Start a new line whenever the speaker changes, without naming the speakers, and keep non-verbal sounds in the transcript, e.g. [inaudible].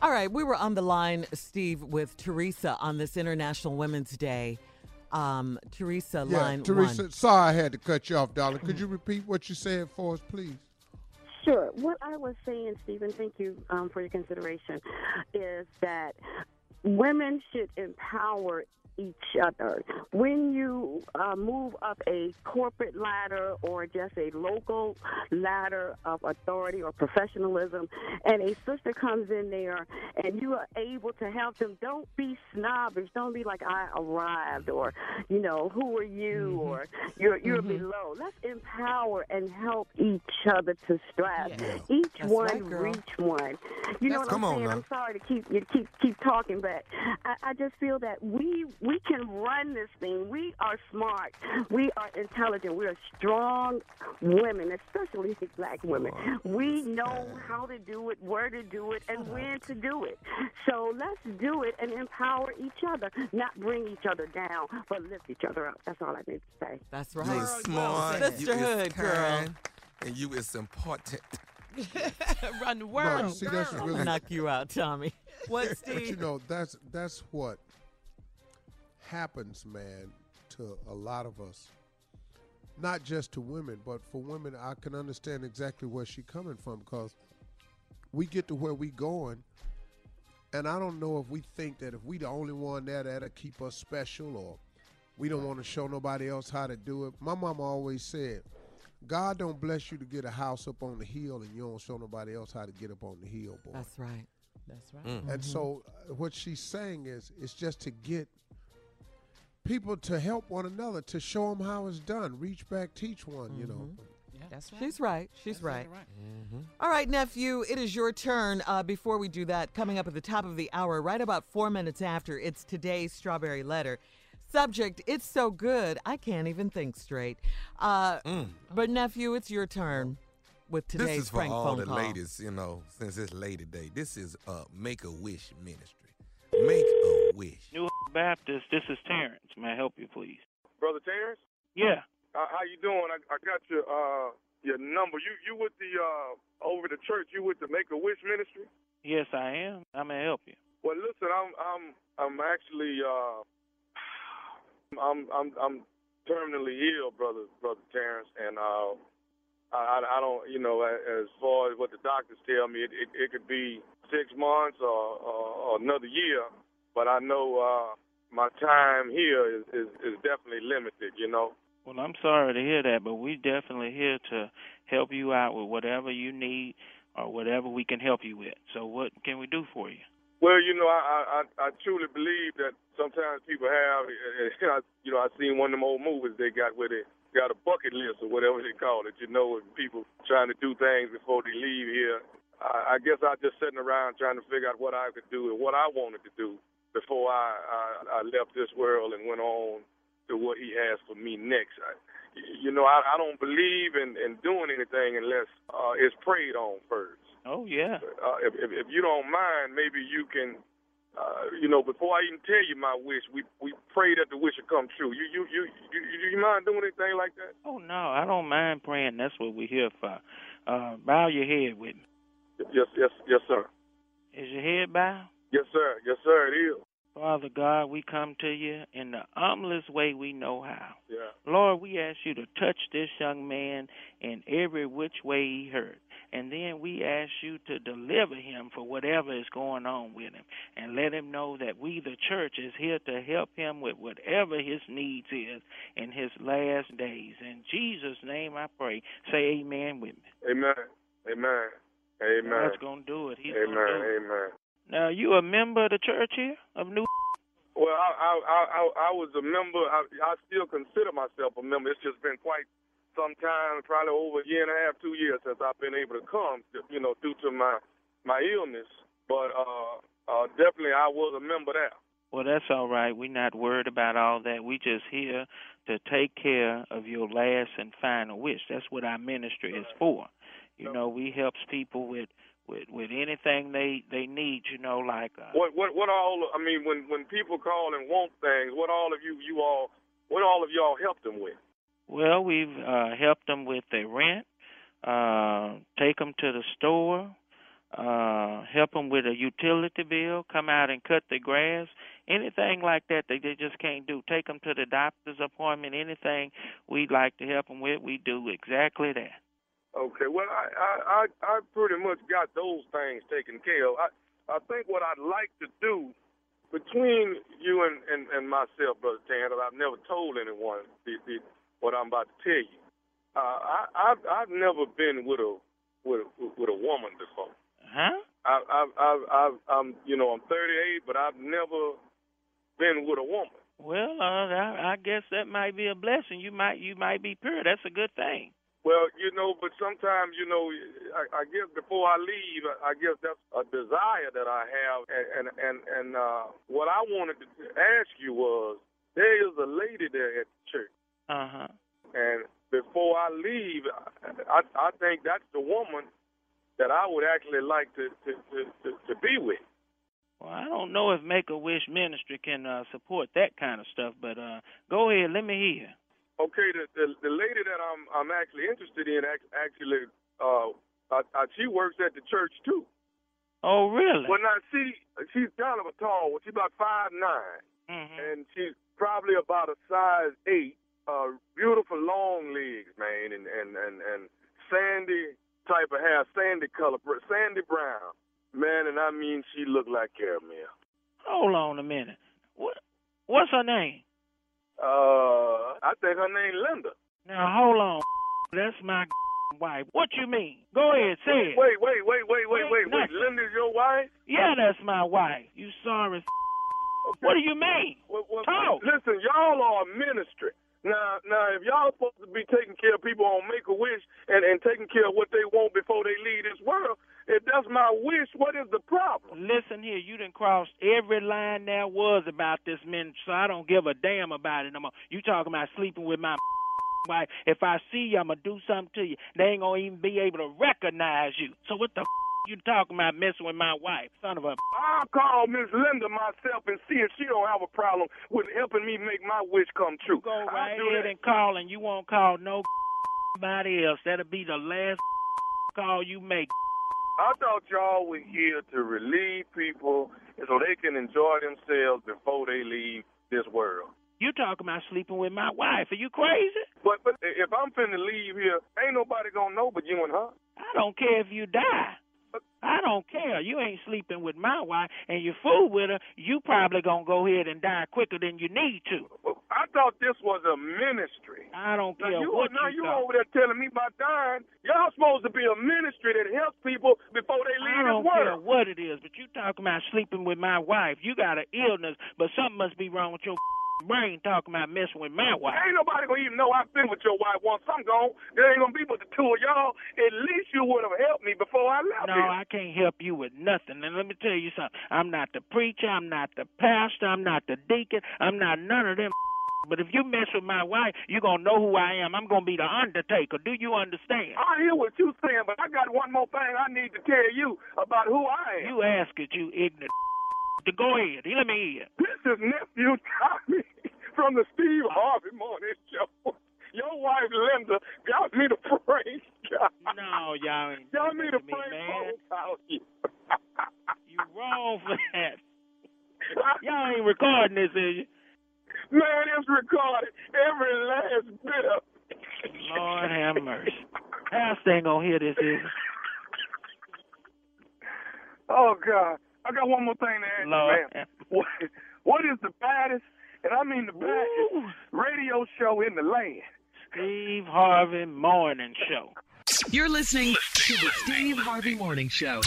All right, we were on the line, Steve, with Teresa on this International Women's Day. Um, Teresa,
Yeah,
line
Teresa,
one.
sorry I had to cut you off, darling. Could you repeat what you said for us, please?
Sure. What I was saying, Stephen, thank you um, for your consideration, is that women should empower each other. When you uh, move up a corporate ladder or just a local ladder of authority or professionalism, and a sister comes in there and you are able to help them, don't be snobbish. Don't be like, I arrived, or, you know, who are you, or you're, you're below. Let's empower and help each other to strive. Each
That's
one
right,
reach one. You know what I'm
on
saying?
now.
I'm sorry to keep you keep keep talking, but I, I just feel that we we can run this thing. We are smart. We are intelligent. We are strong women, especially black women. We know how to do it, where to do it, and oh, when to do it. So let's do it and empower each other, not bring each other down, but lift each other up. That's all I need to say.
That's right.
You
right.
is smart. You
Sisterhood, girl.
And you is important. [laughs]
Run the
No,
world.
see, that's
I'll
really
knock you out, Tommy. What, [laughs]
But [laughs] you know, that's that's what happens, man, to a lot of us. Not just to women, but for women, I can understand exactly where she's coming from because we get to where we going, and I don't know if we think that if we the only one there that'll keep us special, or we don't want to show nobody else how to do it. My mama always said, God don't bless you to get a house up on the hill, and you don't show nobody else how to get up on the hill, boy.
That's right.
That's right.
And so, uh, what she's saying is, it's just to get people to help one another, to show them how it's done. Reach back, teach one. You know.
Yeah, that's right.
She's right. She's
That's
right.
right.
All right, nephew, it is your turn. Uh, before we do that, coming up at the top of the hour, right about four minutes after, it's today's Strawberry Letter. Subject, it's so good, I can't even think straight. Uh, But, nephew, it's your turn with today's
Mm. this is for
prank
all the
call.
ladies, you know, since it's Lady Day. This is uh, Make a Wish Ministry.
Baptist, this is Terrence. May I help you, please?
Brother Terrence,
Yeah.
uh, how you doing? I, I got your uh your number. You you with the uh over the church? You with the Make a Wish Ministry?
Yes, I am. I may help you.
Well, listen, I'm I'm I'm actually uh I'm I'm I'm terminally ill, brother brother Terrence, and uh I I don't you know as far as what the doctors tell me, it it, it could be six months or, or, or another year, but I know uh my time here is, is is definitely limited. You know.
Well, I'm sorry to hear that, but we're definitely here to help you out with whatever you need or whatever we can help you with. So, what can we do for you?
Well, you know, I I I truly believe that sometimes people have, [laughs] you know, I seen one of them old movies they got where they got a bucket list or whatever they call it. You know, and people trying to do things before they leave here. I, I guess I just sitting around trying to figure out what I could do and what I wanted to do before I I, I left this world and went on to what He has for me next. I, you know, I, I don't believe in in doing anything unless uh, it's prayed on first
Oh, yeah.
uh, if, if if you don't mind, maybe you can, uh, you know, before I even tell you my wish, we we pray that the wish will come true. You you you you, you, you mind doing anything like that?
Oh, no, I don't mind praying. That's what we're here for. Uh, bow your head with me.
Yes yes yes sir.
Is your head bowed?
Yes sir. Yes sir. It is.
Father God, we come to you in the humblest way we know how.
Yeah.
Lord, we ask you to touch this young man in every which way he hurt. And then we ask you to deliver him for whatever is going on with him. And let him know that we, the church, is here to help him with whatever his needs is in his last days. In Jesus' name I pray. Say amen with me.
Amen. Amen. Amen.
God's going to do it. He's
Amen.
do it.
Amen.
Now, you a member of the church here of New
Well, I I I I was a member. I I still consider myself a member. It's just been quite some time, probably over a year and a half, two years since I've been able to come. You know, due to my my illness. But uh, uh, definitely, I was a member there.
Well, that's all right. We're not worried about all that. We just here to take care of your last and final wish. That's what our ministry is for. You know, we helps people with with with anything they they need. You know, like uh,
What what what all? I mean, when when people call and want things, what all of you you all what all of y'all help them with?
well, we've uh, helped them with their rent, uh, take them to the store, uh, help them with a utility bill, come out and cut the grass, anything like that that they just can't do. Take them to the doctor's appointment, anything we'd like to help them with, we do exactly that.
Okay, well, I, I, I, I pretty much got those things taken care of. I, I think what I'd like to do between you and, and, and myself, Brother Tan, that I've never told anyone the, the, what I'm about to tell you. Uh, I, I've, I've never been with a with a, with a woman before.
Huh?
I, I've, I've, I've, I'm, you know, I'm 38, but I've never been with a woman.
Well, uh, I, I guess that might be a blessing. You might you might be pure. That's a good thing.
Well, you know, but sometimes, you know, I, I guess before I leave, I guess that's a desire that I have, and and and, uh, what I wanted to ask you was, there is a lady there at the church,
Uh huh.
and before I leave, I I think that's the woman that I would actually like to to to, to, to be with.
Well, I don't know if Make a Wish Ministry can uh, support that kind of stuff, but uh, go ahead, let me hear.
Okay, the the, the lady that I'm I'm actually interested in actually uh, uh, uh she works at the church too.
Oh, really?
Well, now she she's kind of a tall one. She's about five nine,
hmm
and she's probably about a size eight. Uh, beautiful long legs, man, and and and and sandy type of hair, sandy color, sandy brown, man. And I mean, she looked like caramel.
Hold on a minute. What What's her name?
Uh, I think her name Linda.
Now hold on. [laughs] That's my [laughs] wife. What you mean? Go ahead, say it.
Wait, wait, wait, wait, wait, wait, wait. Linda's your wife?
Yeah, that's my wife. You sorry? [laughs] What do you mean?
Well, well,
Talk.
Listen, y'all are a ministry. Now, now, if y'all supposed to be taking care of people on Make a Wish and and taking care of what they want before they leave this world, if that's my wish, what is the problem?
Listen here, you didn't cross every line there was about this ministry, so I don't give a damn about it no more. You talking about sleeping with my [laughs] wife. If I see you, I'm going to do something to you. They ain't going to even be able to recognize you. So what the [laughs] you talking about messing with my wife? Son of a... [laughs]
I'll call Miss Linda myself and see if she don't have a problem with helping me make my wish come true.
Go
I'll
right ahead
that.
and call, and you won't call nobody else. That'll be the last call you make.
I thought y'all were here to relieve people so they can enjoy themselves before they leave this world.
You talking about sleeping with my wife? Are you crazy?
But but if I'm finna leave here, ain't nobody gonna know but you and her.
I don't care if you die. I don't care. You ain't sleeping with my wife, and you fool with her. You probably gonna go ahead and die quicker than you need to.
Thought this was a ministry.
I don't
Now
care
you,
what
now
you
you
thought.
over there telling me about dying. Y'all supposed to be a ministry that helps people before they leave this world.
I don't care what it is, but you talking about sleeping with my wife. You got an illness, but something must be wrong with your [laughs] brain talking about messing with my wife.
Ain't nobody gonna even know I've been with your wife once I'm gone. There ain't gonna be but the two of y'all. At least you would have helped me before I left
No,
here.
I can't help you with nothing. And let me tell you something. I'm not the preacher. I'm not the pastor. I'm not the deacon. I'm not none of them. But if you mess with my wife, you're going to know who I am. I'm going to be the undertaker. Do you understand?
I hear what you're saying, but I got one more thing I need to tell you about who I am.
You ask it, you ignorant. [laughs] To go ahead. Let me hear.
This is nephew Tommy [laughs] from the Steve Harvey Morning Show. [laughs] Your wife Linda got me to pray.
No, y'all ain't
Y'all need to pray
man.
you.
You wrong for that. Y'all ain't recording this, is you?
Man, it's recorded every last bit of it.
Lord have mercy. Pastor ain't going to hear this, is?
Oh God. I got one more thing to ask you,
Lord
man.
have
What, what is the baddest, and I mean the baddest,
Ooh.
radio show in the land?
Steve Harvey Morning Show.
You're listening to the Steve Harvey Morning Show.